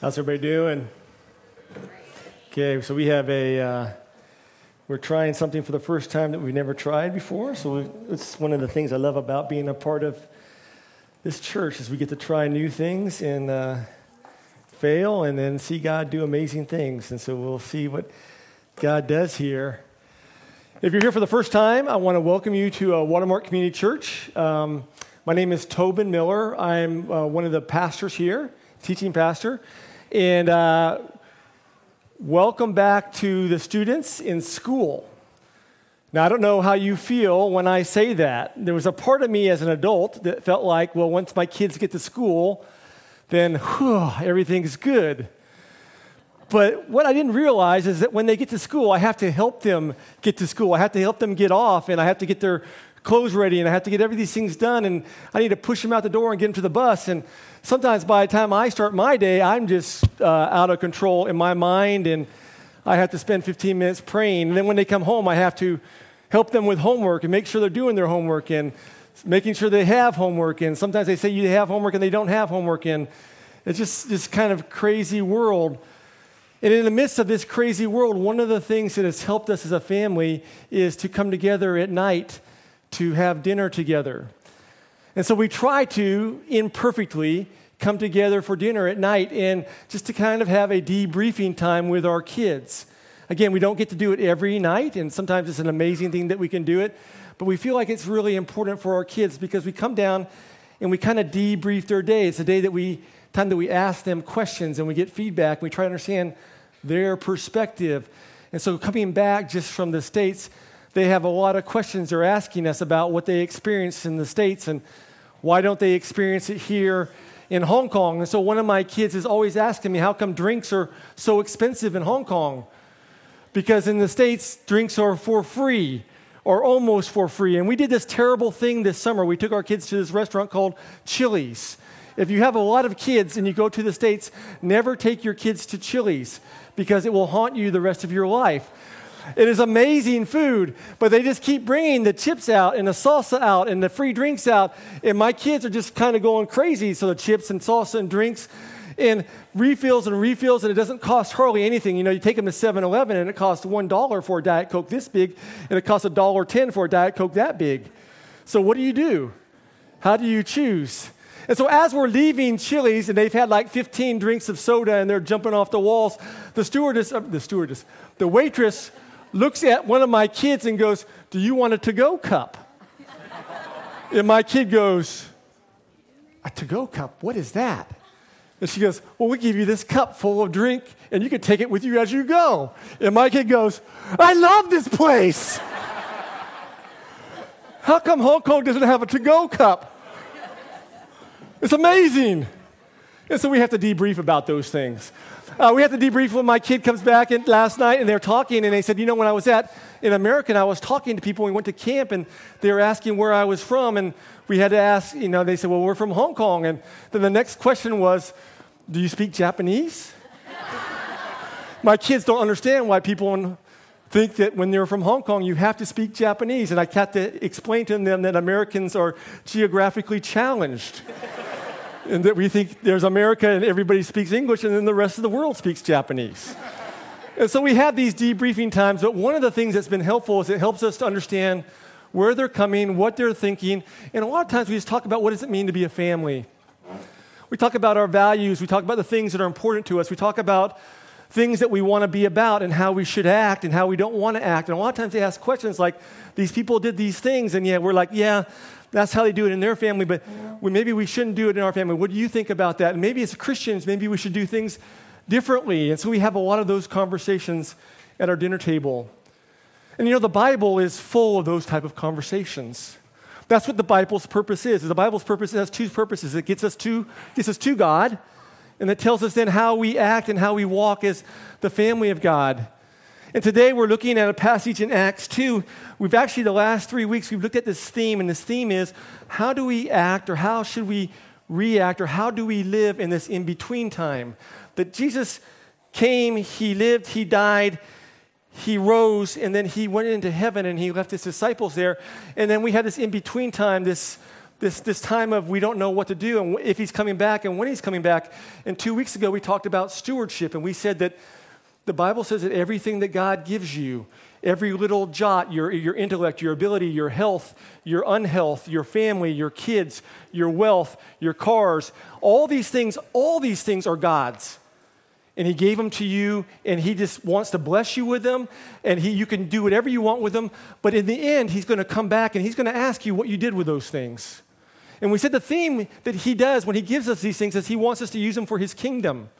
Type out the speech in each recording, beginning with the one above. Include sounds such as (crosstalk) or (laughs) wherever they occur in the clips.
How's everybody doing? Okay, so we have a, uh, we're trying something for the first time that we've never tried before. So we, it's one of the things I love about being a part of this church is we get to try new things and uh, fail and then see God do amazing things. And so we'll see what God does here. If you're here for the first time, I want to welcome you to uh, Watermark Community Church. Um, my name is Tobin Miller. I'm uh, one of the pastors here, teaching pastor. And uh, welcome back to the students in school. Now, I don't know how you feel when I say that. There was a part of me as an adult that felt like, well, once my kids get to school, then whew, everything's good. But what I didn't realize is that when they get to school, I have to help them get to school. I have to help them get off, and I have to get their clothes ready, and I have to get every these things done, and I need to push them out the door and get them to the bus. And sometimes by the time I start my day, I'm just uh, out of control in my mind, and I have to spend 15 minutes praying. And then when they come home, I have to help them with homework and make sure they're doing their homework and making sure they have homework. And sometimes they say you have homework and they don't have homework. And it's just this kind of crazy world. And in the midst of this crazy world, one of the things that has helped us as a family is to come together at night to have dinner together. And so we try to, imperfectly, come together for dinner at night and just to kind of have a debriefing time with our kids. Again, we don't get to do it every night, and sometimes it's an amazing thing that we can do it, but we feel like it's really important for our kids because we come down and we kind of debrief their day. It's a day that we, time that we ask them questions and we get feedback. And we try to understand their perspective. And so coming back just from the States, they have a lot of questions they're asking us about what they experienced in the States and why don't they experience it here in Hong Kong. And so one of my kids is always asking me, how come drinks are so expensive in Hong Kong? Because in the States, drinks are for free or almost for free. And we did this terrible thing this summer. We took our kids to this restaurant called Chili's. If you have a lot of kids and you go to the States, never take your kids to Chili's because it will haunt you the rest of your life. It is amazing food, but they just keep bringing the chips out and the salsa out and the free drinks out. And my kids are just kind of going crazy. So the chips and salsa and drinks and refills and refills, and it doesn't cost hardly anything. You know, you take them to 7 Eleven and it costs $1 for a Diet Coke this big, and it costs $1.10 for a Diet Coke that big. So what do you do? How do you choose? And so, as we're leaving Chili's, and they've had like 15 drinks of soda and they're jumping off the walls, the stewardess, uh, the stewardess, the waitress looks at one of my kids and goes, Do you want a to go cup? and my kid goes, A to go cup? What is that? And she goes, Well, we give you this cup full of drink and you can take it with you as you go. And my kid goes, I love this place. How come Hong Kong doesn't have a to go cup? It's amazing. And so we have to debrief about those things. Uh, we have to debrief when my kid comes back in, last night and they're talking and they said, you know, when I was at in America, I was talking to people. We went to camp and they were asking where I was from, and we had to ask. You know, they said, well, we're from Hong Kong. And then the next question was, do you speak Japanese? (laughs) my kids don't understand why people think that when they're from Hong Kong, you have to speak Japanese. And I had to explain to them that Americans are geographically challenged and that we think there's America and everybody speaks English, and then the rest of the world speaks Japanese. and so we have these debriefing times, but one of the things that's been helpful is it helps us to understand where they're coming, what they're thinking, and a lot of times we just talk about what does it mean to be a family. We talk about our values, we talk about the things that are important to us, we talk about things that we want to be about and how we should act and how we don't want to act. And a lot of times they ask questions like, these people did these things, and yeah, we're like, yeah, that's how they do it in their family, but we, maybe we shouldn't do it in our family. What do you think about that? And maybe as Christians, maybe we should do things differently. And so we have a lot of those conversations at our dinner table. And you know, the Bible is full of those type of conversations. That's what the Bible's purpose is. The Bible's purpose has two purposes. It gets us to, gets us to God, and it tells us then how we act and how we walk as the family of God. And today we're looking at a passage in Acts 2. We've actually, the last three weeks, we've looked at this theme, and this theme is how do we act or how should we react or how do we live in this in between time? That Jesus came, he lived, he died, he rose, and then he went into heaven and he left his disciples there. And then we had this in between time, this this, this time of we don't know what to do and if he's coming back and when he's coming back. And two weeks ago, we talked about stewardship, and we said that the Bible says that everything that God gives you, every little jot, your, your intellect, your ability, your health, your unhealth, your family, your kids, your wealth, your cars, all these things, all these things are God's. And he gave them to you, and he just wants to bless you with them, and he, you can do whatever you want with them. But in the end, he's going to come back and he's going to ask you what you did with those things. And we said the theme that he does when he gives us these things is he wants us to use them for his kingdom.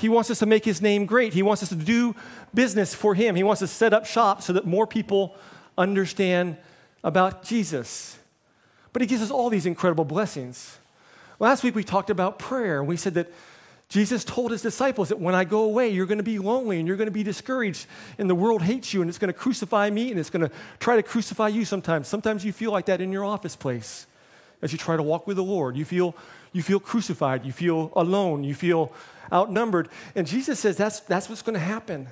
He wants us to make his name great. He wants us to do business for him. He wants to set up shop so that more people understand about Jesus. But he gives us all these incredible blessings. Last week we talked about prayer, we said that Jesus told his disciples that when I go away, you're going to be lonely and you're going to be discouraged, and the world hates you, and it's going to crucify me, and it's going to try to crucify you sometimes. Sometimes you feel like that in your office place as you try to walk with the Lord. You feel, you feel crucified, you feel alone, you feel outnumbered. And Jesus says that's, that's what's going to happen.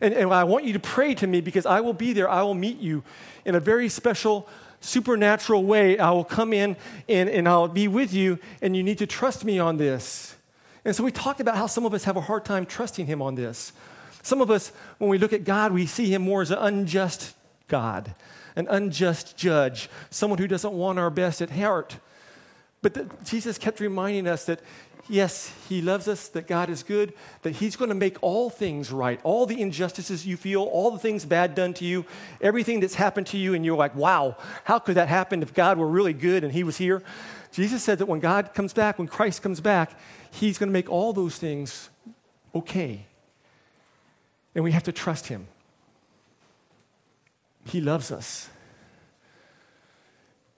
And, and I want you to pray to me because I will be there. I will meet you in a very special, supernatural way. I will come in and, and I'll be with you, and you need to trust me on this. And so we talked about how some of us have a hard time trusting Him on this. Some of us, when we look at God, we see Him more as an unjust God an unjust judge, someone who doesn't want our best at heart. But the, Jesus kept reminding us that, yes, He loves us, that God is good, that He's going to make all things right. All the injustices you feel, all the things bad done to you, everything that's happened to you, and you're like, wow, how could that happen if God were really good and He was here? Jesus said that when God comes back, when Christ comes back, He's going to make all those things okay. And we have to trust Him. He loves us.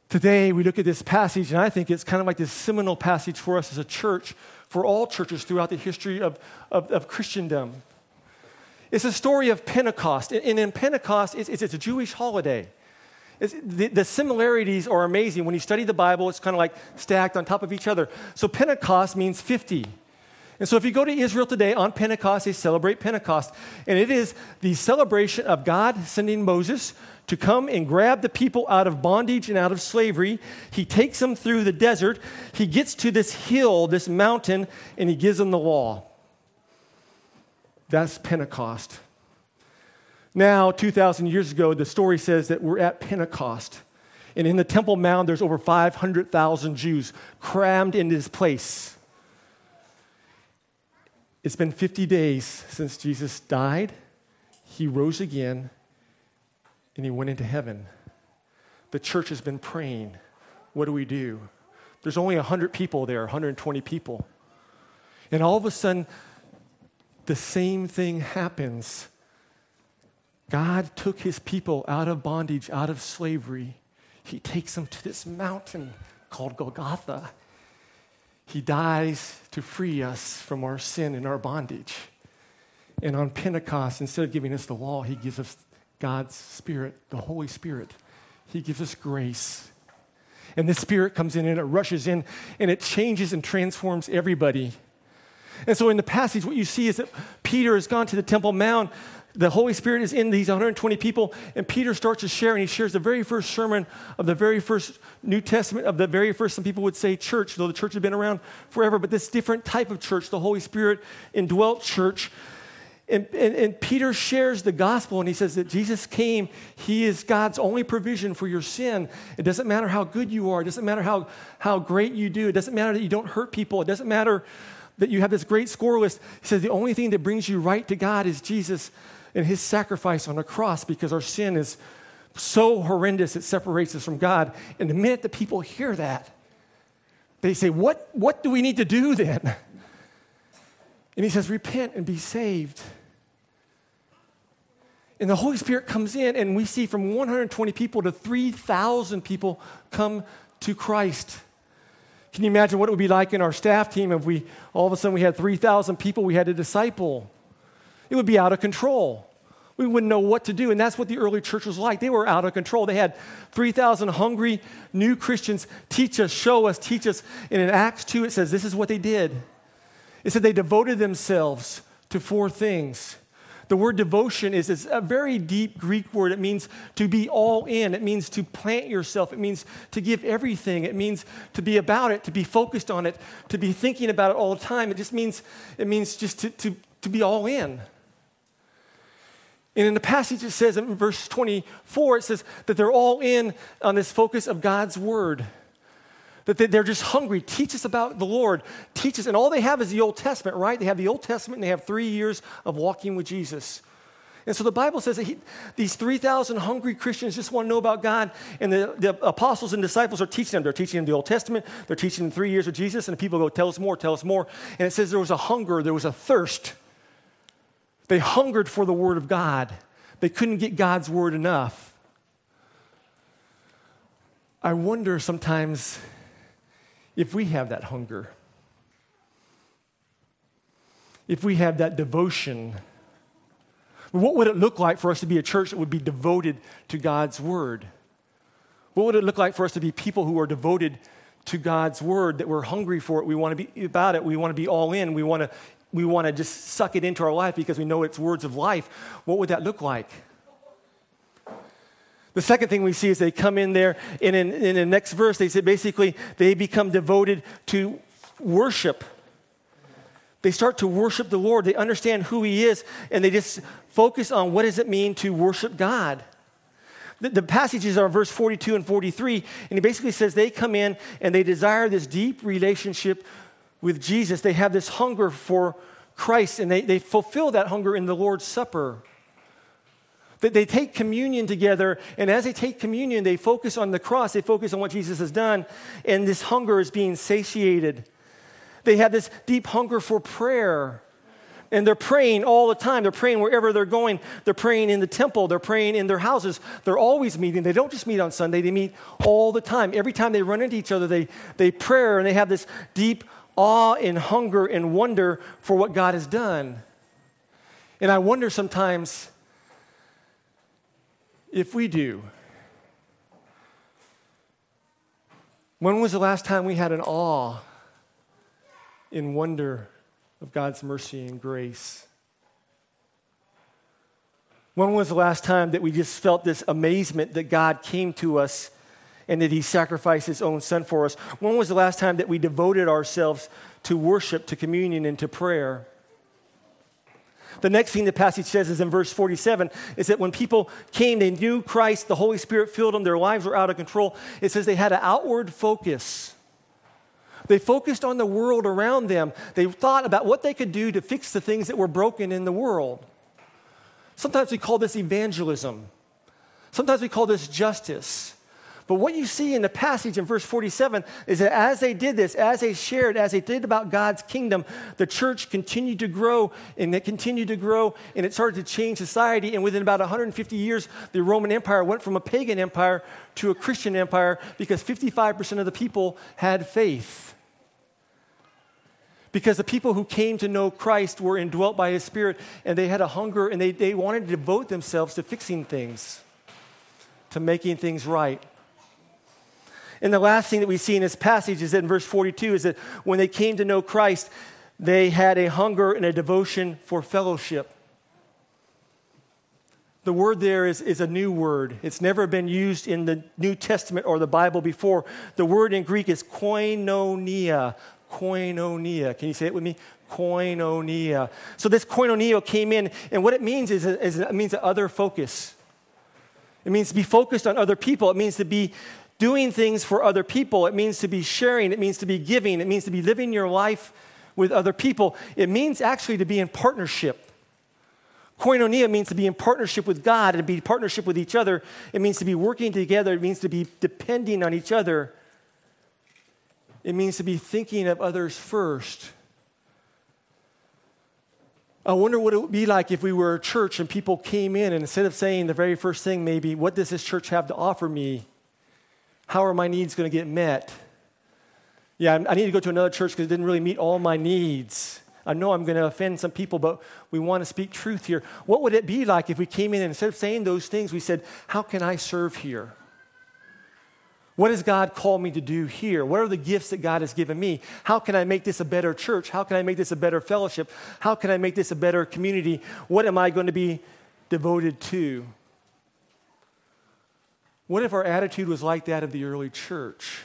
Today, we look at this passage, and I think it's kind of like this seminal passage for us as a church, for all churches throughout the history of, of, of Christendom. It's a story of Pentecost. And in Pentecost, it's, it's, it's a Jewish holiday. The, the, similarities are amazing. When you study the Bible, it's kind of like stacked on top of each other. So Pentecost means 50. And so, if you go to Israel today on Pentecost, they celebrate Pentecost. And it is the celebration of God sending Moses to come and grab the people out of bondage and out of slavery. He takes them through the desert. He gets to this hill, this mountain, and he gives them the law. That's Pentecost. Now, 2,000 years ago, the story says that we're at Pentecost. And in the Temple Mount, there's over 500,000 Jews crammed in this place. It's been 50 days since Jesus died, he rose again, and he went into heaven. The church has been praying. What do we do? There's only 100 people there, 120 people. And all of a sudden, the same thing happens. God took his people out of bondage, out of slavery. He takes them to this mountain called Golgotha. He dies to free us from our sin and our bondage. And on Pentecost, instead of giving us the law, He gives us God's Spirit, the Holy Spirit. He gives us grace. And this Spirit comes in and it rushes in and it changes and transforms everybody. And so in the passage, what you see is that Peter has gone to the Temple Mount the Holy Spirit is in these 120 people, and Peter starts to share, and he shares the very first sermon of the very first New Testament, of the very first, some people would say church, though the church had been around forever, but this different type of church, the Holy Spirit indwelt church. And, and, and, Peter shares the gospel and he says that Jesus came. He is God's only provision for your sin. It doesn't matter how good you are. It doesn't matter how, how great you do. It doesn't matter that you don't hurt people. It doesn't matter that you have this great score list. He says the only thing that brings you right to God is Jesus and his sacrifice on the cross because our sin is so horrendous it separates us from God. And the minute that people hear that, they say, What, what do we need to do then? And he says, Repent and be saved. And the Holy Spirit comes in, and we see from 120 people to 3,000 people come to Christ. Can you imagine what it would be like in our staff team if we all of a sudden we had 3,000 people we had to disciple? It would be out of control. We wouldn't know what to do. And that's what the early church was like. They were out of control. They had 3,000 hungry new Christians teach us, show us, teach us. And in Acts 2, it says this is what they did it said they devoted themselves to four things The word devotion is, is a very deep Greek word. It means to be all in, it means to plant yourself, it means to give everything, it means to be about it, to be focused on it, to be thinking about it all the time. It just means, it means just to, to, to be all in. And in the passage, it says in verse 24, it says that they're all in on this focus of God's word. That they're just hungry. Teach us about the Lord. Teach us. And all they have is the Old Testament, right? They have the Old Testament and they have three years of walking with Jesus. And so the Bible says that he, these 3,000 hungry Christians just want to know about God, and the, the, apostles and disciples are teaching them. They're teaching them the Old Testament, they're teaching them three years of Jesus, and the people go, Tell us more, tell us more. And it says there was a hunger, there was a thirst they hungered for the Word of God, they couldn't get God's Word enough. I wonder sometimes if we have that hunger, if we have that devotion. What would it look like for us to be a church that would be devoted to God's Word? What would it look like for us to be people who are devoted to God's Word, that we're hungry for it? We want to be about it. We want to be all in. We want to we want to just suck it into our life because we know it's words of life, what would that look like? The second thing we see is they come in there, and in, in the next verse, they say basically they become devoted to worship. They start to worship the Lord. They understand who He is, and they just focus on what does it mean to worship God. The, the passages are verse 42 and 43, and he basically says they come in and they desire this deep relationship with Jesus, they have this hunger for Christ and they, they fulfill that hunger in the Lord's Supper. That they take communion together, and as they take communion, they focus on the cross, they focus on what Jesus has done, and this hunger is being satiated. They have this deep hunger for prayer. And they're praying all the time. They're praying wherever they're going. They're praying in the temple. They're praying in their houses. They're always meeting. They don't just meet on Sunday, they meet all the time. Every time they run into each other, they, they pray and they have this deep awe and hunger and wonder for what God has done. And I wonder sometimes if we do. When was the last time we had an awe in wonder of God's mercy and grace? When was the last time that we just felt this amazement that God came to us and that he sacrificed his own son for us. When was the last time that we devoted ourselves to worship, to communion, and to prayer? The next thing the passage says is in verse 47 is that when people came, they knew Christ, the Holy Spirit filled them, their lives were out of control. It says they had an outward focus. They focused on the world around them. They thought about what they could do to fix the things that were broken in the world. Sometimes we call this evangelism. Sometimes we call this justice. But what you see in the passage in verse 47 is that as they did this, as they shared, as they did about God's kingdom, the church continued to grow and it continued to grow and it started to change society. And within about 150 years, the Roman Empire went from a pagan empire to a Christian empire because 55% of the people had faith. Because the people who came to know Christ were indwelt by his Spirit and they had a hunger and they, they wanted to devote themselves to fixing things, to making things right. And the last thing that we see in this passage is that in verse 42 is that when they came to know Christ, they had a hunger and a devotion for fellowship. The word there is, is a new word. It's never been used in the New Testament or the Bible before. The word in Greek is koinonia. Koinonia. Can you say it with me? Koinonia. So this koinonia came in, and what it means is, is it means other focus. It means to be focused on other people. It means to be doing things for other people. It means to be sharing, it means to be giving, it means to be living your life with other people. It means actually to be in partnership. Koinonia means to be in partnership with God and to be in partnership with each other. It means to be working together. It means to be depending on each other. It means to be thinking of others first. I wonder what it would be like if we were a church and people came in and instead of saying the very first thing, maybe, what does this church have to offer me? How are my needs going to get met? Yeah, I need to go to another church because it didn't really meet all my needs. I know I'm going to offend some people, but we want to speak truth here. What would it be like if we came in and instead of saying those things, we said, How can I serve here? What has God called me to do here? What are the gifts that God has given me? How can I make this a better church? How can I make this a better fellowship? How can I make this a better community? What am I going to be devoted to? What if our attitude was like that of the early church?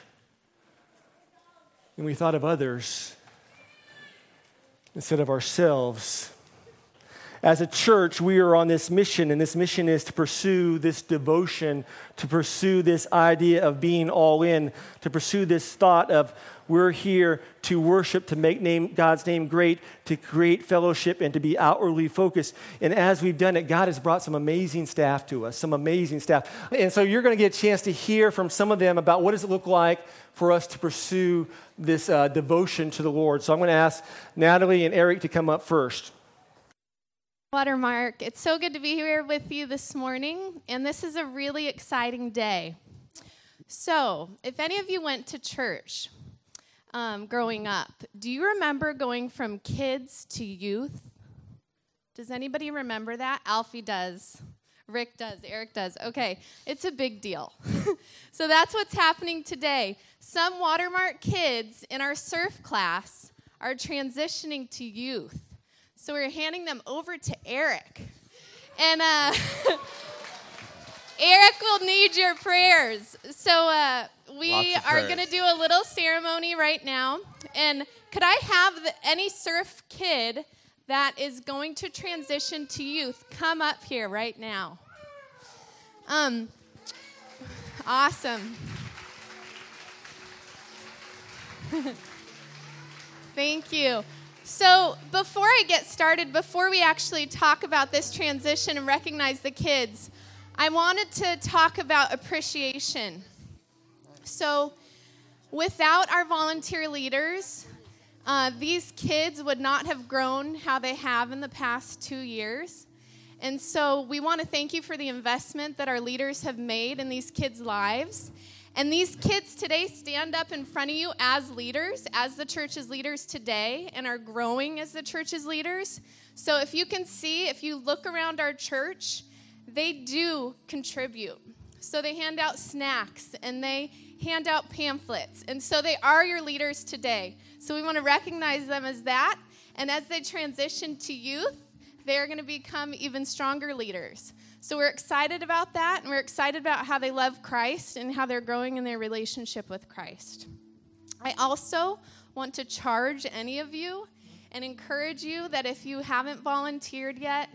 And we thought of others instead of ourselves as a church, we are on this mission, and this mission is to pursue this devotion, to pursue this idea of being all in, to pursue this thought of we're here to worship, to make name, God's name great, to create fellowship, and to be outwardly focused. And as we've done it, God has brought some amazing staff to us, some amazing staff. And so you're going to get a chance to hear from some of them about what does it look like for us to pursue this uh, devotion to the Lord. So I'm going to ask Natalie and Eric to come up first. Watermark. It's so good to be here with you this morning, and this is a really exciting day. So, if any of you went to church um, growing up, do you remember going from kids to youth? Does anybody remember that? Alfie does. Rick does. Eric does. Okay, it's a big deal. (laughs) so that's what's happening today. Some Watermark kids in our surf class are transitioning to youth. So we're handing them over to Eric. And uh, (laughs) Eric will need your prayers. So uh, we are going to do a little ceremony right now. And could I have the, any surf kid that is going to transition to youth come up here right now? Um, awesome. (laughs) Thank you. So, before I get started, before we actually talk about this transition and recognize the kids, I wanted to talk about appreciation. So, without our volunteer leaders, uh, these kids would not have grown how they have in the past two years. And so, we want to thank you for the investment that our leaders have made in these kids' lives. And these kids today stand up in front of you as leaders, as the church's leaders today, and are growing as the church's leaders. So if you can see, if you look around our church, they do contribute. So they hand out snacks and they hand out pamphlets. And so they are your leaders today. So we want to recognize them as that. And as they transition to youth, they're going to become even stronger leaders. So we're excited about that, and we're excited about how they love Christ and how they're growing in their relationship with Christ. I also want to charge any of you and encourage you that if you haven't volunteered yet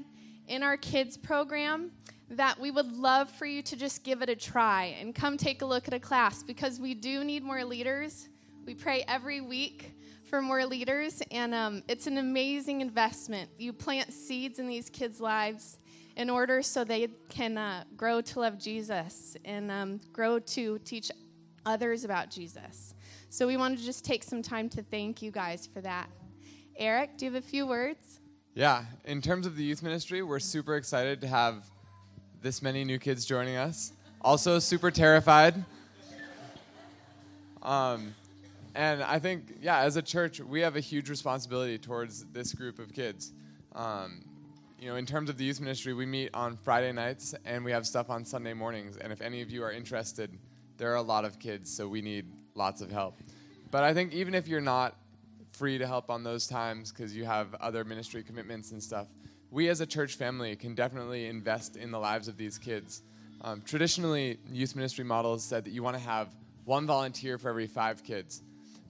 in our kids program, that we would love for you to just give it a try and come take a look at a class because we do need more leaders. We pray every week for more leaders, and um, it's an amazing investment. You plant seeds in these kids' lives in order so they can uh, grow to love Jesus and um, grow to teach others about Jesus. So we want to just take some time to thank you guys for that. Eric, do you have a few words? Yeah, in terms of the youth ministry, we're super excited to have this many new kids joining us. Also, super terrified. Um, and I think, yeah, as a church, we have a huge responsibility towards this group of kids. Um, you know, in terms of the youth ministry, we meet on Friday nights and we have stuff on Sunday mornings. And if any of you are interested, there are a lot of kids, so we need lots of help. But I think even if you're not free to help on those times because you have other ministry commitments and stuff, we as a church family can definitely invest in the lives of these kids. Um, traditionally, youth ministry models said that you want to have one volunteer for every five kids.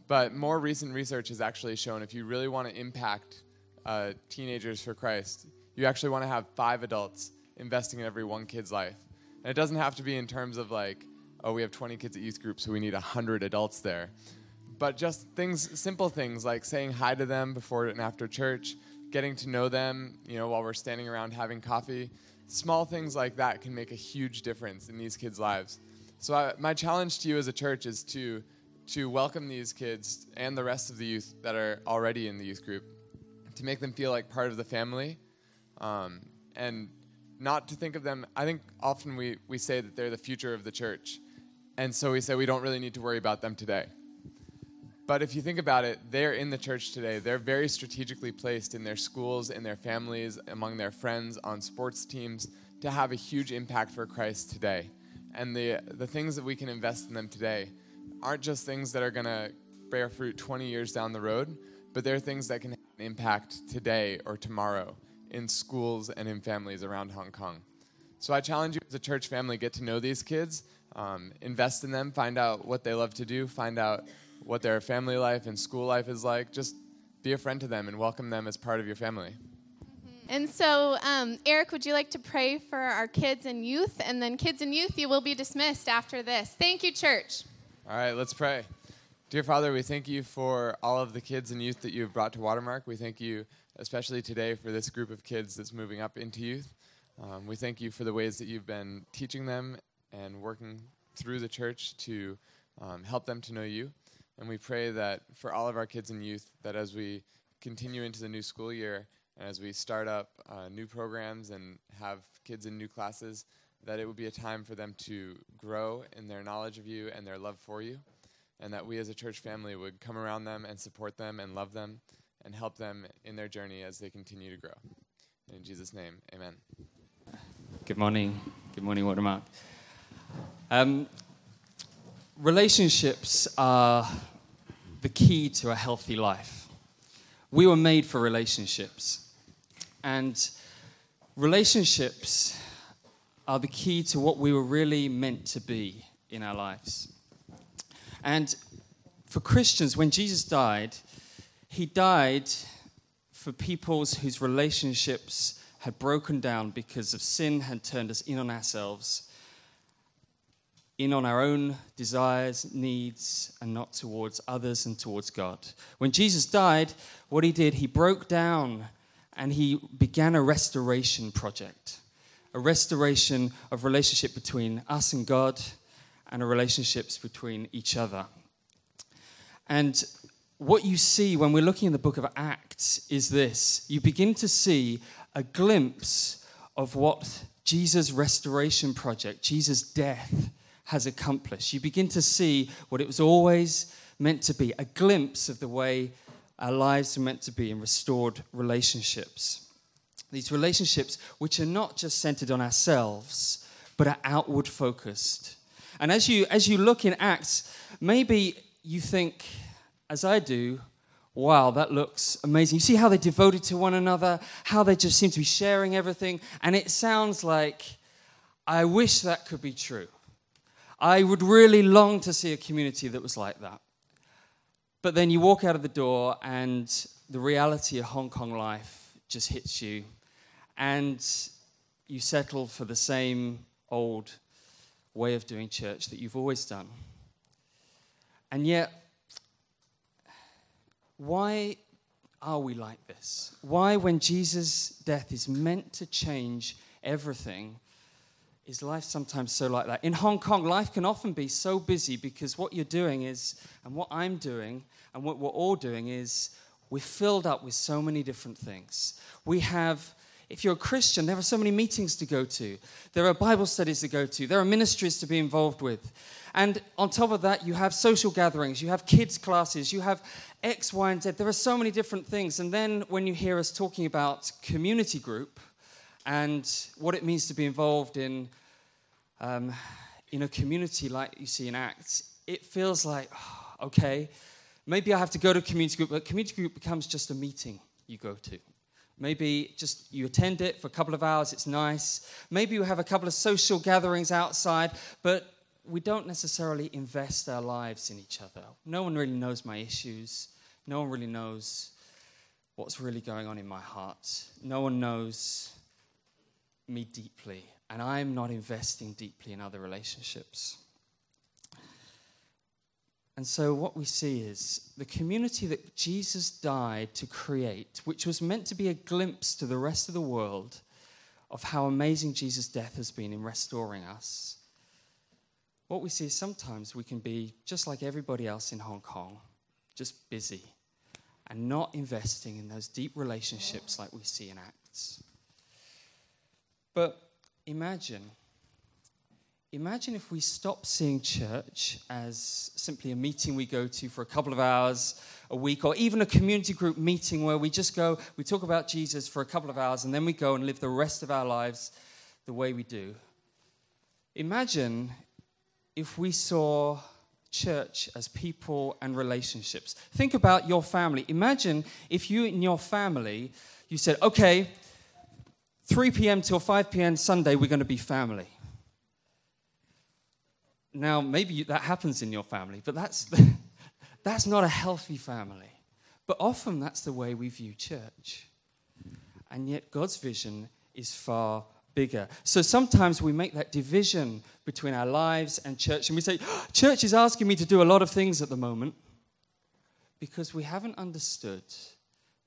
But more recent research has actually shown if you really want to impact uh, teenagers for Christ, you actually want to have five adults investing in every one kid's life. And it doesn't have to be in terms of like, oh, we have 20 kids at youth group, so we need 100 adults there. But just things, simple things like saying hi to them before and after church, getting to know them, you know, while we're standing around having coffee. Small things like that can make a huge difference in these kids' lives. So I, my challenge to you as a church is to to welcome these kids and the rest of the youth that are already in the youth group, to make them feel like part of the family um, and not to think of them. I think often we, we say that they're the future of the church. And so we say we don't really need to worry about them today. But if you think about it, they're in the church today. They're very strategically placed in their schools, in their families, among their friends, on sports teams to have a huge impact for Christ today. and the the things that we can invest in them today aren't just things that are going to bear fruit 20 years down the road, but they're things that can have an impact today or tomorrow in schools and in families around Hong Kong. So I challenge you as a church family, get to know these kids, um, invest in them, find out what they love to do, find out what their family life and school life is like. Just be a friend to them and welcome them as part of your family. And so, um, Eric, would you like to pray for our kids and youth? And then, kids and youth, you will be dismissed after this. Thank you, church. All right, let's pray. Dear Father, we thank you for all of the kids and youth that you've brought to Watermark. We thank you, especially today, for this group of kids that's moving up into youth. Um, we thank you for the ways that you've been teaching them and working through the church to um, help them to know you. And we pray that for all of our kids and youth, that as we continue into the new school year and as we start up uh, new programs and have kids in new classes, that it would be a time for them to grow in their knowledge of you and their love for you. And that we as a church family would come around them and support them and love them and help them in their journey as they continue to grow. In Jesus' name, amen. Good morning. Good morning, Watermark. Um, relationships are the key to a healthy life. We were made for relationships. And relationships are the key to what we were really meant to be in our lives. And for Christians, when Jesus died, he died for peoples whose relationships had broken down because of sin had turned us in on ourselves, in on our own desires, needs, and not towards others and towards God. When Jesus died, what he did, he broke down and he began a restoration project, a restoration of relationship between us and God and a relationships between each other. And what you see when we're looking in the book of Acts is this you begin to see a glimpse of what Jesus' restoration project, Jesus' death, has accomplished. You begin to see what it was always meant to be a glimpse of the way our lives are meant to be in restored relationships. These relationships, which are not just centered on ourselves, but are outward focused. And as you, as you look in Acts, maybe you think, as I do, wow, that looks amazing. You see how they're devoted to one another, how they just seem to be sharing everything. And it sounds like, I wish that could be true. I would really long to see a community that was like that. But then you walk out of the door, and the reality of Hong Kong life just hits you, and you settle for the same old way of doing church that you've always done. And yet, why are we like this? Why, when Jesus' death is meant to change everything, is life sometimes so like that? In Hong Kong, life can often be so busy because what you're doing is, and what I'm doing, and what we're all doing is, we're filled up with so many different things. We have if you're a Christian, there are so many meetings to go to. There are Bible studies to go to. There are ministries to be involved with. And on top of that, you have social gatherings, you have kids' classes, you have X, Y, and Z. There are so many different things. And then when you hear us talking about community group and what it means to be involved in, um, in a community like you see in Acts, it feels like, (sighs) okay, maybe I have to go to a community group, but community group becomes just a meeting you go to. Maybe just you attend it for a couple of hours, it's nice. Maybe you have a couple of social gatherings outside, but we don't necessarily invest our lives in each other. No one really knows my issues. No one really knows what's really going on in my heart. No one knows me deeply, and I'm not investing deeply in other relationships. And so, what we see is the community that Jesus died to create, which was meant to be a glimpse to the rest of the world of how amazing Jesus' death has been in restoring us what we see is sometimes we can be just like everybody else in Hong Kong, just busy and not investing in those deep relationships like we see in Acts. But imagine, imagine if we stop seeing church as simply a meeting we go to for a couple of hours a week, or even a community group meeting where we just go, we talk about Jesus for a couple of hours, and then we go and live the rest of our lives the way we do. Imagine if we saw church as people and relationships. Think about your family. Imagine if you in your family, you said, okay, 3 p.m. till 5 p.m. Sunday, we're going to be family. Now, maybe that happens in your family, but that's, (laughs) that's not a healthy family. But often that's the way we view church. And yet, God's vision is far bigger. So sometimes we make that division between our lives and church, and we say, oh, Church is asking me to do a lot of things at the moment because we haven't understood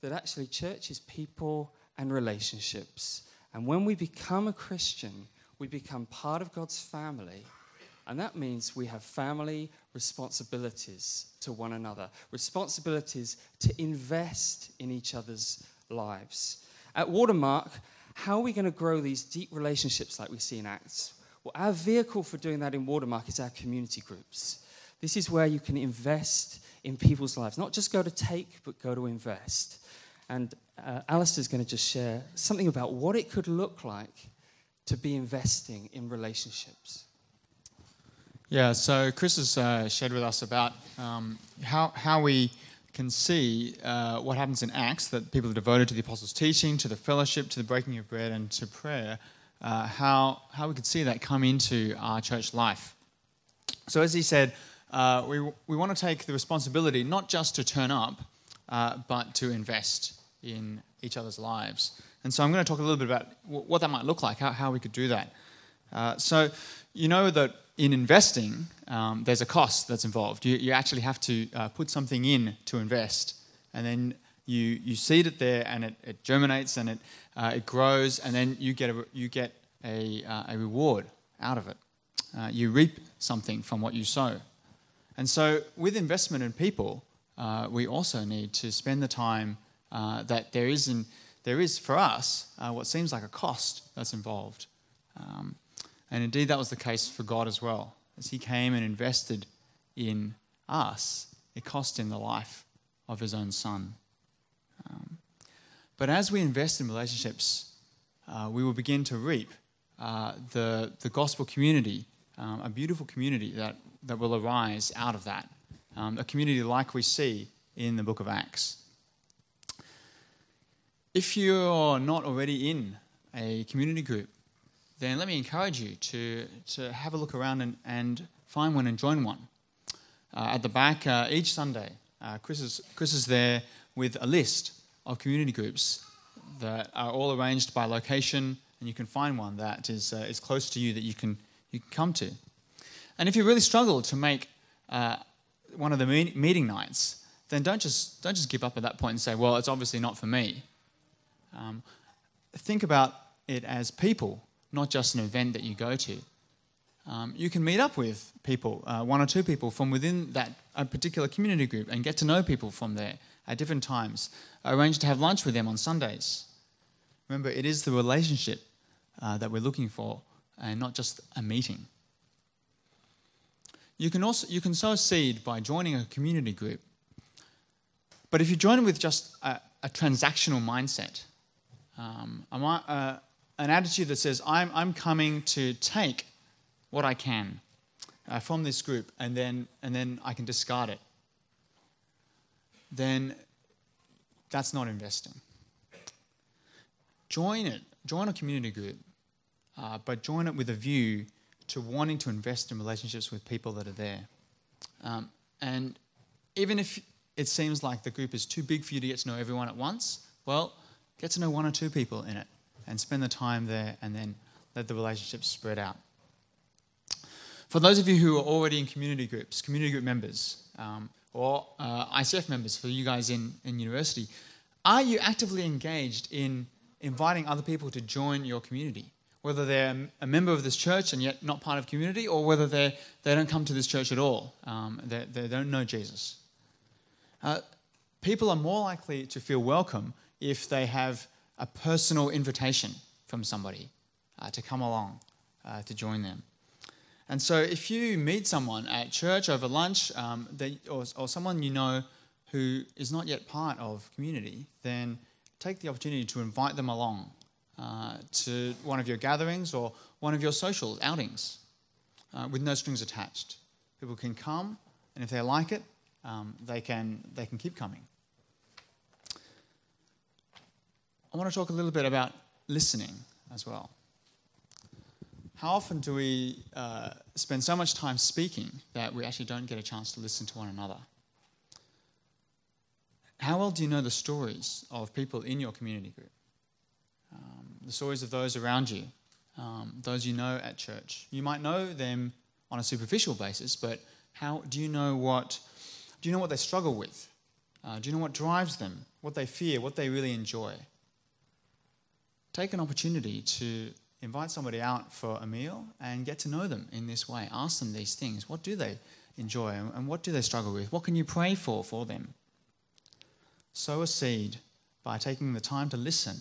that actually church is people and relationships. And when we become a Christian, we become part of God's family. And that means we have family responsibilities to one another, responsibilities to invest in each other's lives. At Watermark, how are we going to grow these deep relationships like we see in Acts? Well, our vehicle for doing that in Watermark is our community groups. This is where you can invest in people's lives, not just go to take, but go to invest. And uh, Alistair's going to just share something about what it could look like to be investing in relationships. Yeah, so Chris has uh, shared with us about um, how, how we can see uh, what happens in Acts that people are devoted to the apostles' teaching, to the fellowship, to the breaking of bread, and to prayer. Uh, how, how we could see that come into our church life. So, as he said, uh, we, we want to take the responsibility not just to turn up, uh, but to invest in each other's lives. And so, I'm going to talk a little bit about what that might look like, how, how we could do that. Uh, so, you know that in investing, um, there's a cost that's involved. You, you actually have to uh, put something in to invest, and then you, you seed it there, and it, it germinates and it, uh, it grows, and then you get a, you get a, uh, a reward out of it. Uh, you reap something from what you sow. And so, with investment in people, uh, we also need to spend the time uh, that there is, in, there is for us what seems like a cost that's involved. Um, and indeed, that was the case for God as well. As He came and invested in us, it cost Him the life of His own Son. Um, but as we invest in relationships, uh, we will begin to reap uh, the, the gospel community, um, a beautiful community that, that will arise out of that. Um, a community like we see in the book of Acts. If you're not already in a community group, then let me encourage you to, to have a look around and, and find one and join one. Uh, at the back, uh, each Sunday, uh, Chris, is, Chris is there with a list of community groups that are all arranged by location, and you can find one that is, uh, is close to you that you can, you can come to. And if you really struggle to make uh, one of the meeting nights, then don't just, don't just give up at that point and say, well, it's obviously not for me. Um, think about it as people not just an event that you go to. Um, you can meet up with people, uh, one or two people from within that a particular community group, and get to know people from there at different times. Arrange to have lunch with them on Sundays. Remember, it is the relationship uh, that we're looking for, and not just a meeting. You can also you can sow seed by joining a community group. But if you join with just a, a transactional mindset, um, uh, an attitude that says, I'm, I'm coming to take what I can uh, from this group and then, and then I can discard it, then that's not investing. Join it, join a community group, uh, but join it with a view to wanting to invest in relationships with people that are there. Um, and even if it seems like the group is too big for you to get to know everyone at once, well, get to know one or two people in it and spend the time there and then let the relationships spread out. For those of you who are already in community groups, community group members, um, or uh, ICF members for you guys in, in university, are you actively engaged in inviting other people to join your community? Whether they're a member of this church and yet not part of community, or whether they they don't come to this church at all, um, they, they don't know Jesus. Uh, people are more likely to feel welcome if they have a personal invitation from somebody uh, to come along uh, to join them. And so, if you meet someone at church over lunch, um, or, or someone you know who is not yet part of community, then take the opportunity to invite them along uh, to one of your gatherings or one of your social outings. uh, with no strings attached. People can come, and if they like it, um, they, can, they can keep coming. I want to talk a little bit about listening as well. How often do we uh, spend so much time speaking that we actually don't get a chance to listen to one another? How well do you know the stories of people in your community group? Um, the stories of those around you, um, those you know at church. You might know them on a superficial basis, but how do you know what do you know what they struggle with? Uh, do you know what drives them? What they fear? What they really enjoy? Take an opportunity to invite somebody out for a meal and get to know them in this way. Ask them these things. What do they enjoy and what do they struggle with? What can you pray for for them? Sow a seed by taking the time to listen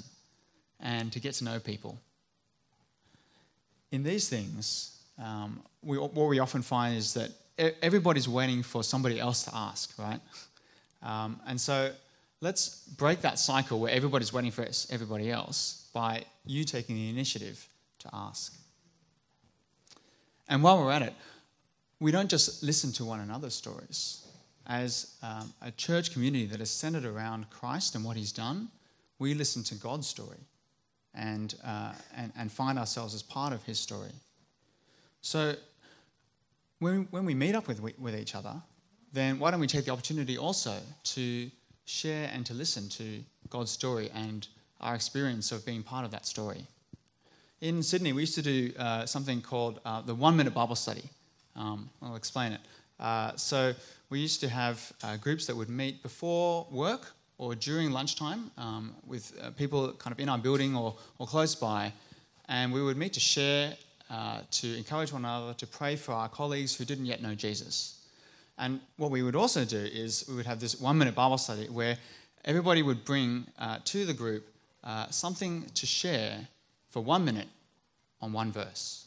and to get to know people. In these things, um, we, what we often find is that everybody's waiting for somebody else to ask, right? Um, and so let's break that cycle where everybody's waiting for everybody else by you taking the initiative to ask. And while we're at it, we don't just listen to one another's stories. As um, a church community that is centered around Christ and what he's done, we listen to God's story and, uh, and, and find ourselves as part of his story. So when, when we meet up with, with each other, then why don't we take the opportunity also to share and to listen to God's story and our experience of being part of that story? In Sydney, we used to do uh, something called uh, the one minute Bible study. Um, I'll explain it. Uh, so, we used to have uh, groups that would meet before work or during lunchtime um, with uh, people kind of in our building or, or close by, and we would meet to share uh, to encourage one another, to pray for our colleagues who didn't yet know Jesus. And what we would also do is we would have this one minute Bible study where everybody would bring uh, to the group uh, something to share for one minute on one verse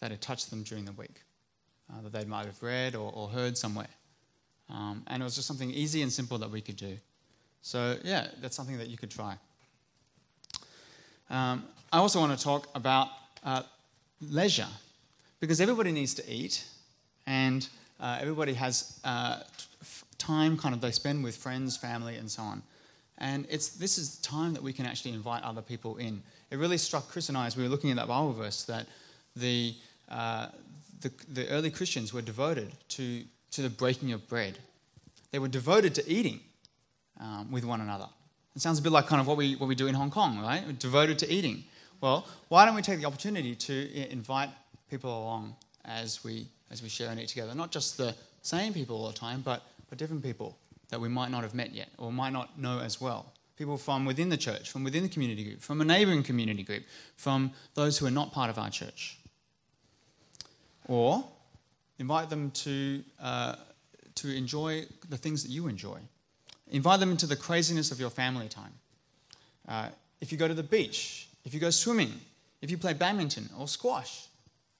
that had touched them during the week, uh, that they might have read or, or heard somewhere. Um, and it was just something easy and simple that we could do. So, yeah, that's something that you could try. Um, I also want to talk about uh, leisure because everybody needs to eat and uh, everybody has uh, time kind of they spend with friends, family, and so on. And it's, this is the time that we can actually invite other people in. It really struck Chris and I as we were looking at that Bible verse that the, uh, the, the early Christians were devoted to, to the breaking of bread. They were devoted to eating um, with one another. It sounds a bit like kind of what we, what we do in Hong Kong, right? We're devoted to eating. Well, why don't we take the opportunity to invite people along as we, as we share and eat together? Not just the same people all the time, but, but different people that we might not have met yet or might not know as well. People from within the church, from within the community group, from a neighboring community group, from those who are not part of our church. Or invite them to, uh, to enjoy the things that you enjoy. Invite them into the craziness of your family time. Uh, if you go to the beach, if you go swimming, if you play badminton or squash,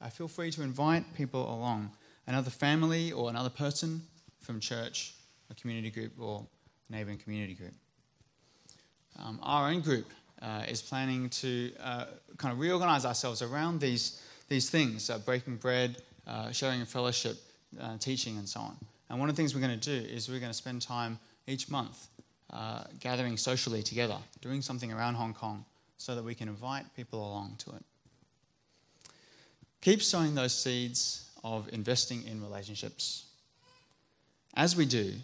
uh, feel free to invite people along. Another family or another person from church, a community group, or a neighboring community group. Um, our own group uh, is planning to uh, kind of reorganize ourselves around these, these things uh, breaking bread, uh, sharing a fellowship, uh, teaching, and so on. And one of the things we're going to do is we're going to spend time each month gathering socially together, doing something around Hong Kong so that we can invite people along to it. Keep sowing those seeds of investing in relationships. As we do,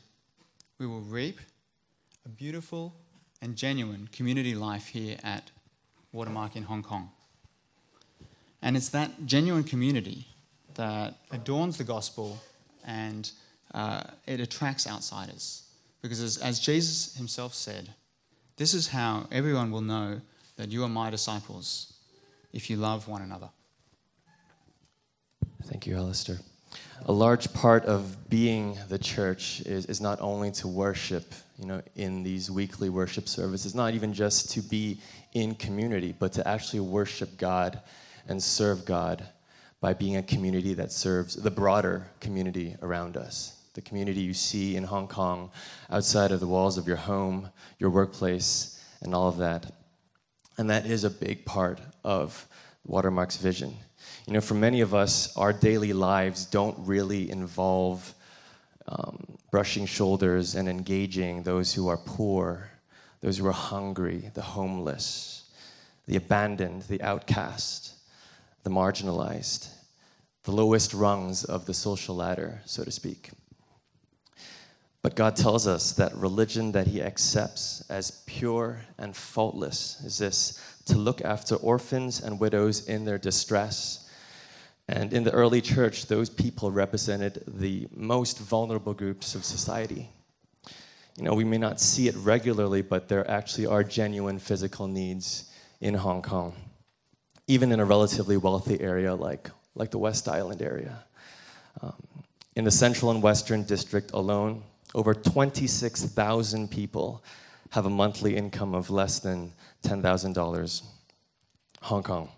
we will reap a beautiful and genuine community life here at Watermark in Hong Kong. And it's that genuine community that adorns the gospel and uh, it attracts outsiders. Because as, as Jesus himself said, this is how everyone will know that you are my disciples if you love one another. Thank you, Alistair. A large part of being the church is, is not only to worship, you know, in these weekly worship services, not even just to be in community, but to actually worship God and serve God by being a community that serves the broader community around us. The community you see in Hong Kong, outside of the walls of your home, your workplace, and all of that. And that is a big part of Watermark's vision. You know, for many of us, our daily lives don't really involve um, brushing shoulders and engaging those who are poor, those who are hungry, the homeless, the abandoned, the outcast, the marginalized, the lowest rungs of the social ladder, so to speak. But God tells us that religion that He accepts as pure and faultless is this to look after orphans and widows in their distress. And in the early church, those people represented the most vulnerable groups of society. You know, we may not see it regularly, but there actually are genuine physical needs in Hong Kong, even in a relatively wealthy area like, like the West Island area. Um, in the central and western district alone, over 26,000 people have a monthly income of less than $10,000. Hong Kong.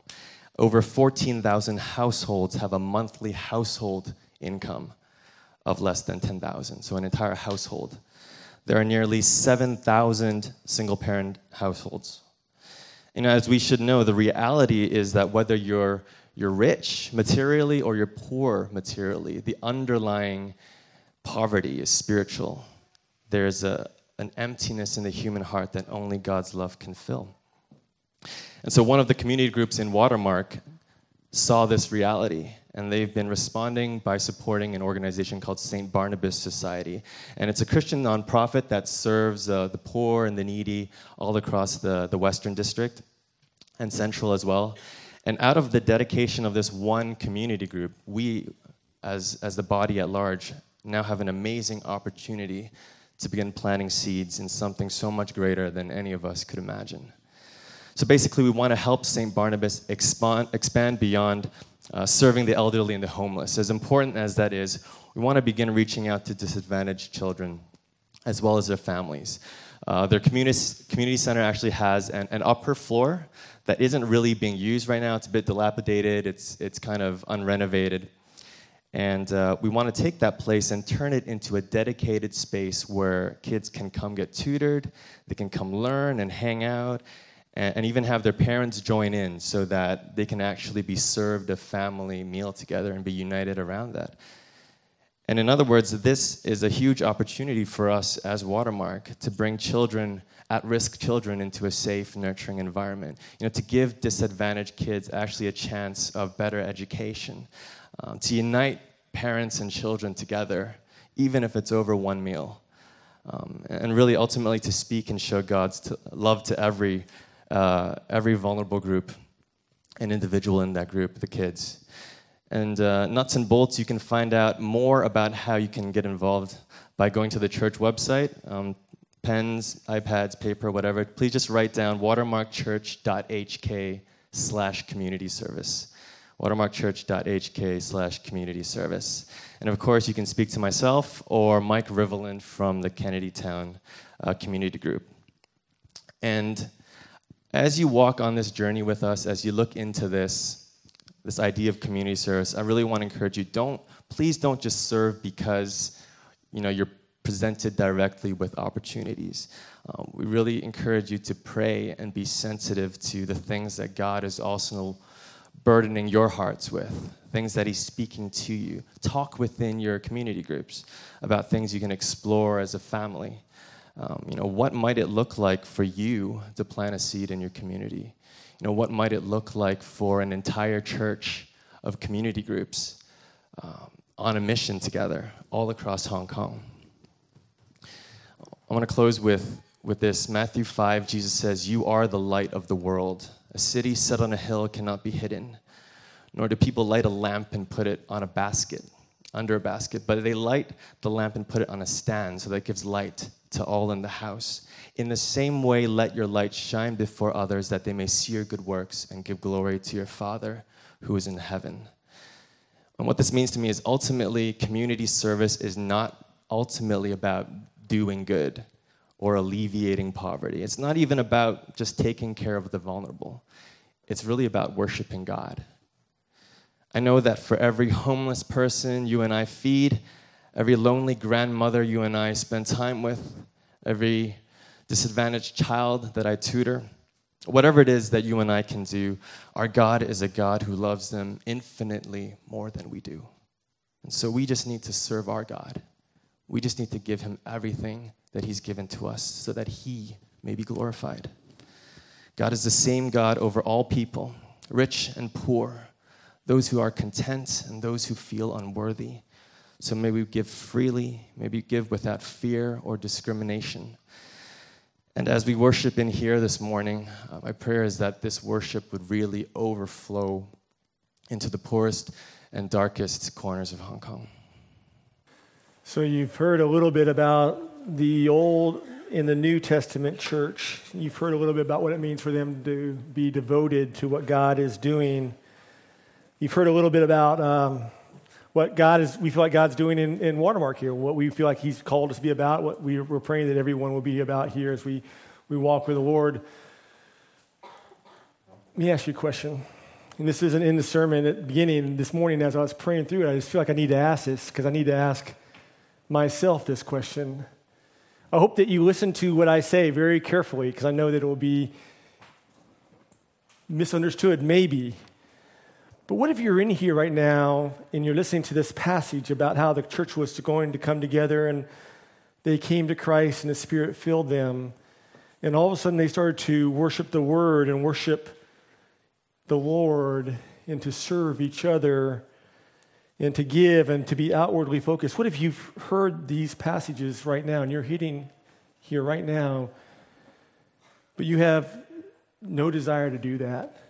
Over 14,000 households have a monthly household income of less than 10,000, so an entire household. There are nearly 7,000 single parent households. And as we should know, the reality is that whether you're, you're rich materially or you're poor materially, the underlying poverty is spiritual. There's a, an emptiness in the human heart that only God's love can fill. And so, one of the community groups in Watermark saw this reality, and they've been responding by supporting an organization called St. Barnabas Society. And it's a Christian nonprofit that serves uh, the poor and the needy all across the, the Western District and Central as well. And out of the dedication of this one community group, we, as, as the body at large, now have an amazing opportunity to begin planting seeds in something so much greater than any of us could imagine. So basically, we want to help St. Barnabas expand, expand beyond uh, serving the elderly and the homeless. As important as that is, we want to begin reaching out to disadvantaged children as well as their families. Uh, their community, community center actually has an, an, upper floor that isn't really being used right now. It's a bit dilapidated, it's, it's kind of unrenovated. And uh, we want to take that place and turn it into a dedicated space where kids can come get tutored, they can come learn and hang out, and, and even have their parents join in so that they can actually be served a family meal together and be united around that. And in other words, this is a huge opportunity for us as Watermark to bring children, at risk children, into a safe, nurturing environment. You know, to give disadvantaged kids actually a chance of better education um, to unite parents and children together, even if it's over one meal. Um, and really, ultimately, to speak and show God's to, love to every, uh, every vulnerable group and individual in that group, the kids. And uh, nuts and bolts, you can find out more about how you can get involved by going to the church website. Um, pens, iPads, paper, whatever. Please just write down watermarkchurch.hk slash community service watermarkchurch.hk slash community service. And of course, you can speak to myself or Mike Riveland from the Kennedy Town uh, Community Group. And as you walk on this journey with us, as you look into this, this idea of community service, I really want to encourage you, don't, please don't just serve because you know, you're presented directly with opportunities. Um, we really encourage you to pray and be sensitive to the things that God is also burdening your hearts with, things that He's speaking to you. Talk within your community groups about things you can explore as a family. Um, you know, what might it look like for you to plant a seed in your community? You know, what might it look like for an entire church of community groups um, on a mission together all across Hong Kong? I want to close with, with this. Matthew 5, Jesus says, You are the light of the world. A city set on a hill cannot be hidden, nor do people light a lamp and put it on a basket, under a basket, but they light the lamp and put it on a stand so that it gives light to all in the house. In the same way, let your light shine before others that they may see your good works and give glory to your Father who is in heaven. And what this means to me is ultimately, community service is not ultimately about doing good or alleviating poverty. It's not even about just taking care of the vulnerable, it's really about worshiping God. I know that for every homeless person you and I feed, every lonely grandmother you and I spend time with, every disadvantaged child that I tutor, Whatever it is that you and I can do, our God is a God who loves them infinitely more than we do. And so we just need to serve our God. We just need to give him everything that he's given to us so that he may be glorified. God is the same God over all people, rich and poor, those who are content and those who feel unworthy. So may we give freely, may we give without fear or discrimination. And as we worship in here this morning, uh, my prayer is that this worship would really overflow into the poorest and darkest corners of Hong Kong. So you've heard a little bit about the old in the New Testament church. You've heard a little bit about what it means for them to be devoted to what God is doing. You've heard a little bit about um, what God is, we feel like God's doing in, in Watermark here, what we feel like He's called us to be about, what we, we're praying that everyone will be about here as we, we walk with the Lord. Let me ask you a question. And this isn't in the sermon at the beginning. This morning, as I was praying through it, I just feel like I need to ask this because I need to ask myself this question. I hope that you listen to what I say very carefully because I know that it will be misunderstood, maybe. But what if you're in here right now and you're listening to this passage about how the church was going to come together and they came to Christ and the Spirit filled them, and all of a sudden they started to worship the Word and worship the Lord and to serve each other and to give and to be outwardly focused? What if you've heard these passages right now and you're hitting here right now, but you have no desire to do that?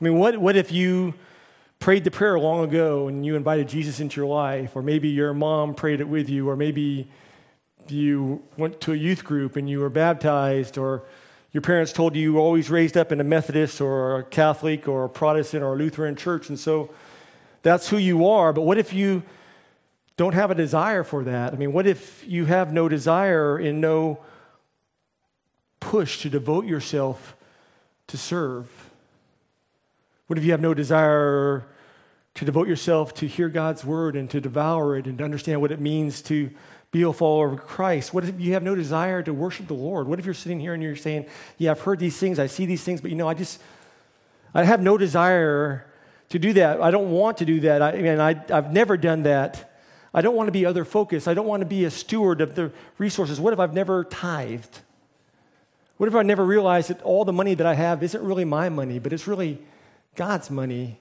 I mean, what, what if you prayed the prayer long ago and you invited Jesus into your life, or maybe your mom prayed it with you, or maybe you went to a youth group and you were baptized, or your parents told you you were always raised up in a Methodist or a Catholic or a Protestant or a Lutheran church, and so that's who you are. But what if you don't have a desire for that? I mean, what if you have no desire and no push to devote yourself to serve? What if you have no desire to devote yourself to hear God's word and to devour it and to understand what it means to be a follower of Christ? What if you have no desire to worship the Lord? What if you're sitting here and you're saying, Yeah, I've heard these things, I see these things, but you know, I just, I have no desire to do that. I don't want to do that. I, mean, I, I've never done that. I don't want to be other focused. I don't want to be a steward of the resources. What if I've never tithed? What if I never realized that all the money that I have isn't really my money, but it's really God's money.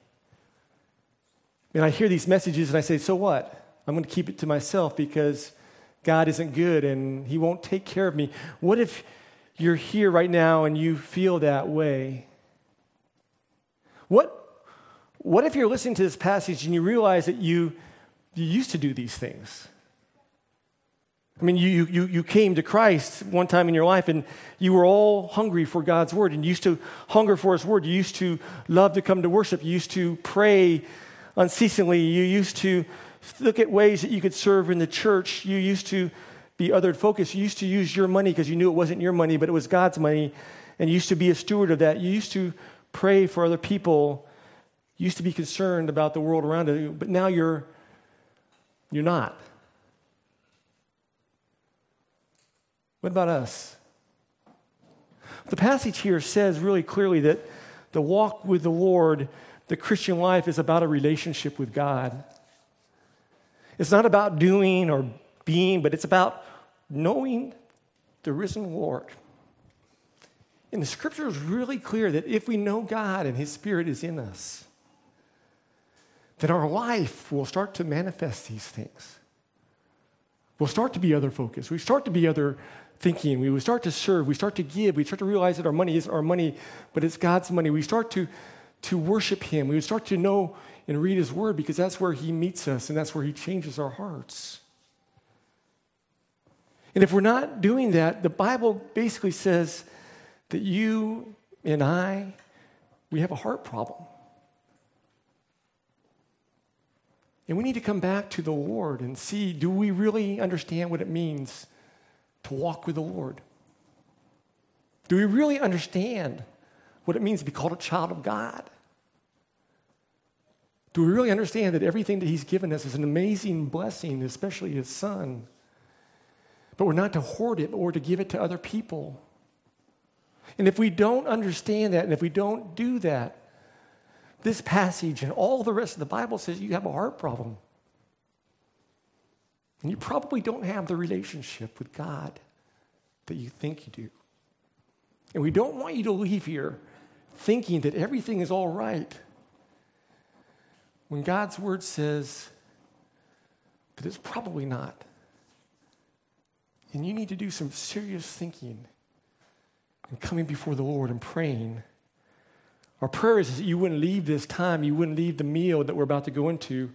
And I hear these messages and I say, so what? I'm going to keep it to myself because God isn't good and He won't take care of me. What if you're here right now and you feel that way? What, what if you're listening to this passage and you realize that you, you used to do these things? I mean, you, you, you came to Christ one time in your life and you were all hungry for God's word and you used to hunger for his word. You used to love to come to worship. You used to pray unceasingly. You used to look at ways that you could serve in the church. You used to be othered focused. You used to use your money because you knew it wasn't your money, but it was God's money. And you used to be a steward of that. You used to pray for other people. You used to be concerned about the world around you, but now you're, you're not. What about us? The passage here says really clearly that the walk with the Lord, the Christian life, is about a relationship with God. It's not about doing or being, but it's about knowing the risen Lord. And the scripture is really clear that if we know God and His Spirit is in us, then our life will start to manifest these things. We'll start to be other focused. We start to be other thinking. We would start to serve. We start to give. We start to realize that our money isn't our money, but it's God's money. We start to, to worship Him. We would start to know and read His Word because that's where He meets us and that's where He changes our hearts. And if we're not doing that, the Bible basically says that you and I, we have a heart problem. And we need to come back to the Lord and see do we really understand what it means to walk with the Lord? Do we really understand what it means to be called a child of God? Do we really understand that everything that He's given us is an amazing blessing, especially His Son? But we're not to hoard it, but to give it to other people. And if we don't understand that, and if we don't do that, this passage and all the rest of the Bible says you have a heart problem. And you probably don't have the relationship with God that you think you do. And we don't want you to leave here thinking that everything is all right when God's word says that it's probably not. And you need to do some serious thinking and coming before the Lord and praying. Our prayer is that you wouldn't leave this time, you wouldn't leave the meal that we're about to go into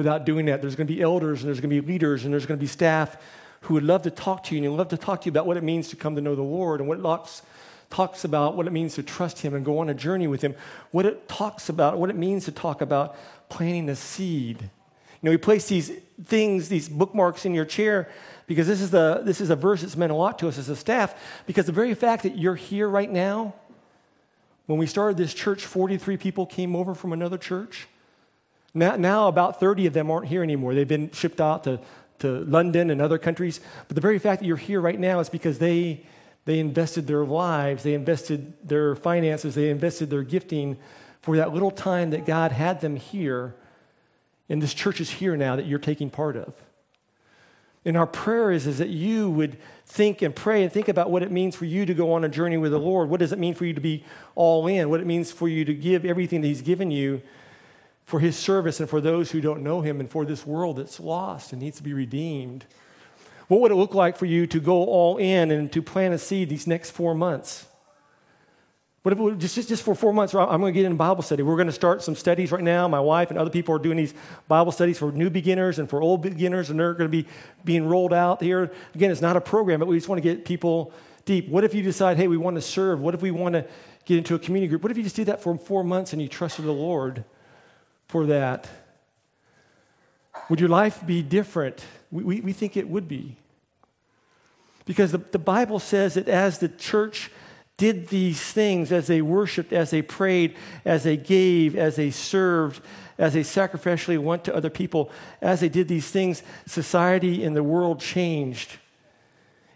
without doing that. There's going to be elders and there's going to be leaders and there's going to be staff who would love to talk to you and love to talk to you about what it means to come to know the Lord and what lots talks about what it means to trust him and go on a journey with him what it talks about what it means to talk about planting a seed you know we place these things these bookmarks in your chair because this is the this is a verse that's meant a lot to us as a staff because the very fact that you're here right now when we started this church 43 people came over from another church now, now about 30 of them aren't here anymore they've been shipped out to to London and other countries. But the very fact that you're here right now is because they, they invested their lives, they invested their finances, they invested their gifting for that little time that God had them here. And this church is here now that you're taking part of. And our prayer is, is that you would think and pray and think about what it means for you to go on a journey with the Lord. What does it mean for you to be all in? What it means for you to give everything that He's given you for his service and for those who don't know him and for this world that's lost and needs to be redeemed. What would it look like for you to go all in and to plant a seed these next four months? What if it, just, just, just for four months, I'm going to get in Bible study. We're going to start some studies right now. My wife and other people are doing these Bible studies for new beginners and for old beginners, and they're going to be being rolled out here. Again, it's not a program, but we just want to get people deep. What if you decide, hey, we want to serve? What if we want to get into a community group? What if you just do that for four months and you trusted the Lord? For that? Would your life be different? We, we, we think it would be. Because the, the Bible says that as the church did these things, as they worshiped, as they prayed, as they gave, as they served, as they sacrificially went to other people, as they did these things, society and the world changed.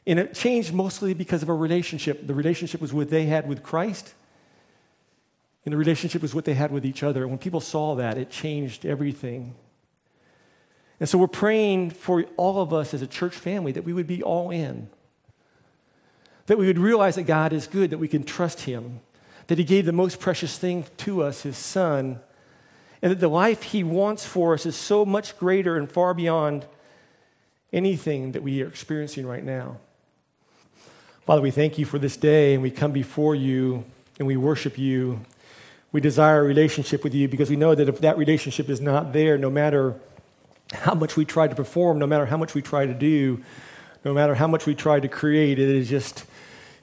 And it changed mostly because of a relationship. The relationship was what they had with Christ and the relationship was what they had with each other. And when people saw that, it changed everything. And so we're praying for all of us as a church family that we would be all in. That we would realize that God is good, that we can trust Him, that He gave the most precious thing to us, His Son, and that the life He wants for us is so much greater and far beyond anything that we are experiencing right now. Father, we thank you for this day, and we come before you and we worship you we desire a relationship with you because we know that if that relationship is not there, no matter how much we try to perform, no matter how much we try to do, no matter how much we try to create, it is just,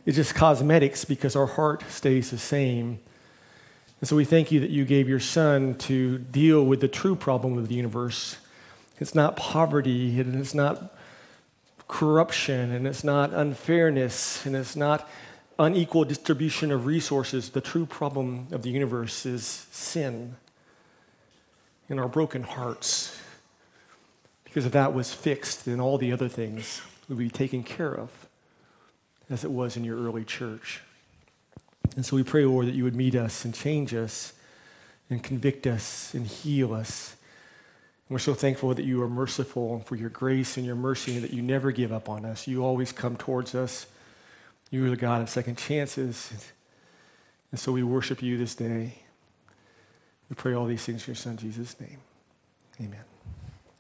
it's just cosmetics because our heart stays the same. And so we thank you that you gave your son to deal with the true problem of the universe. It's not poverty, and it's not corruption, and it's not unfairness, and it's not unequal distribution of resources, the true problem of the universe is sin in our broken hearts. Because if that was fixed, then all the other things would be taken care of, as it was in your early church. And so we pray, Lord, that you would meet us and change us and convict us and heal us. And we're so thankful that you are merciful and for your grace and your mercy and that you never give up on us. You always come towards us. You are the God of second chances. And so we worship you this day. We pray all these things in your Son, Jesus' name. Amen.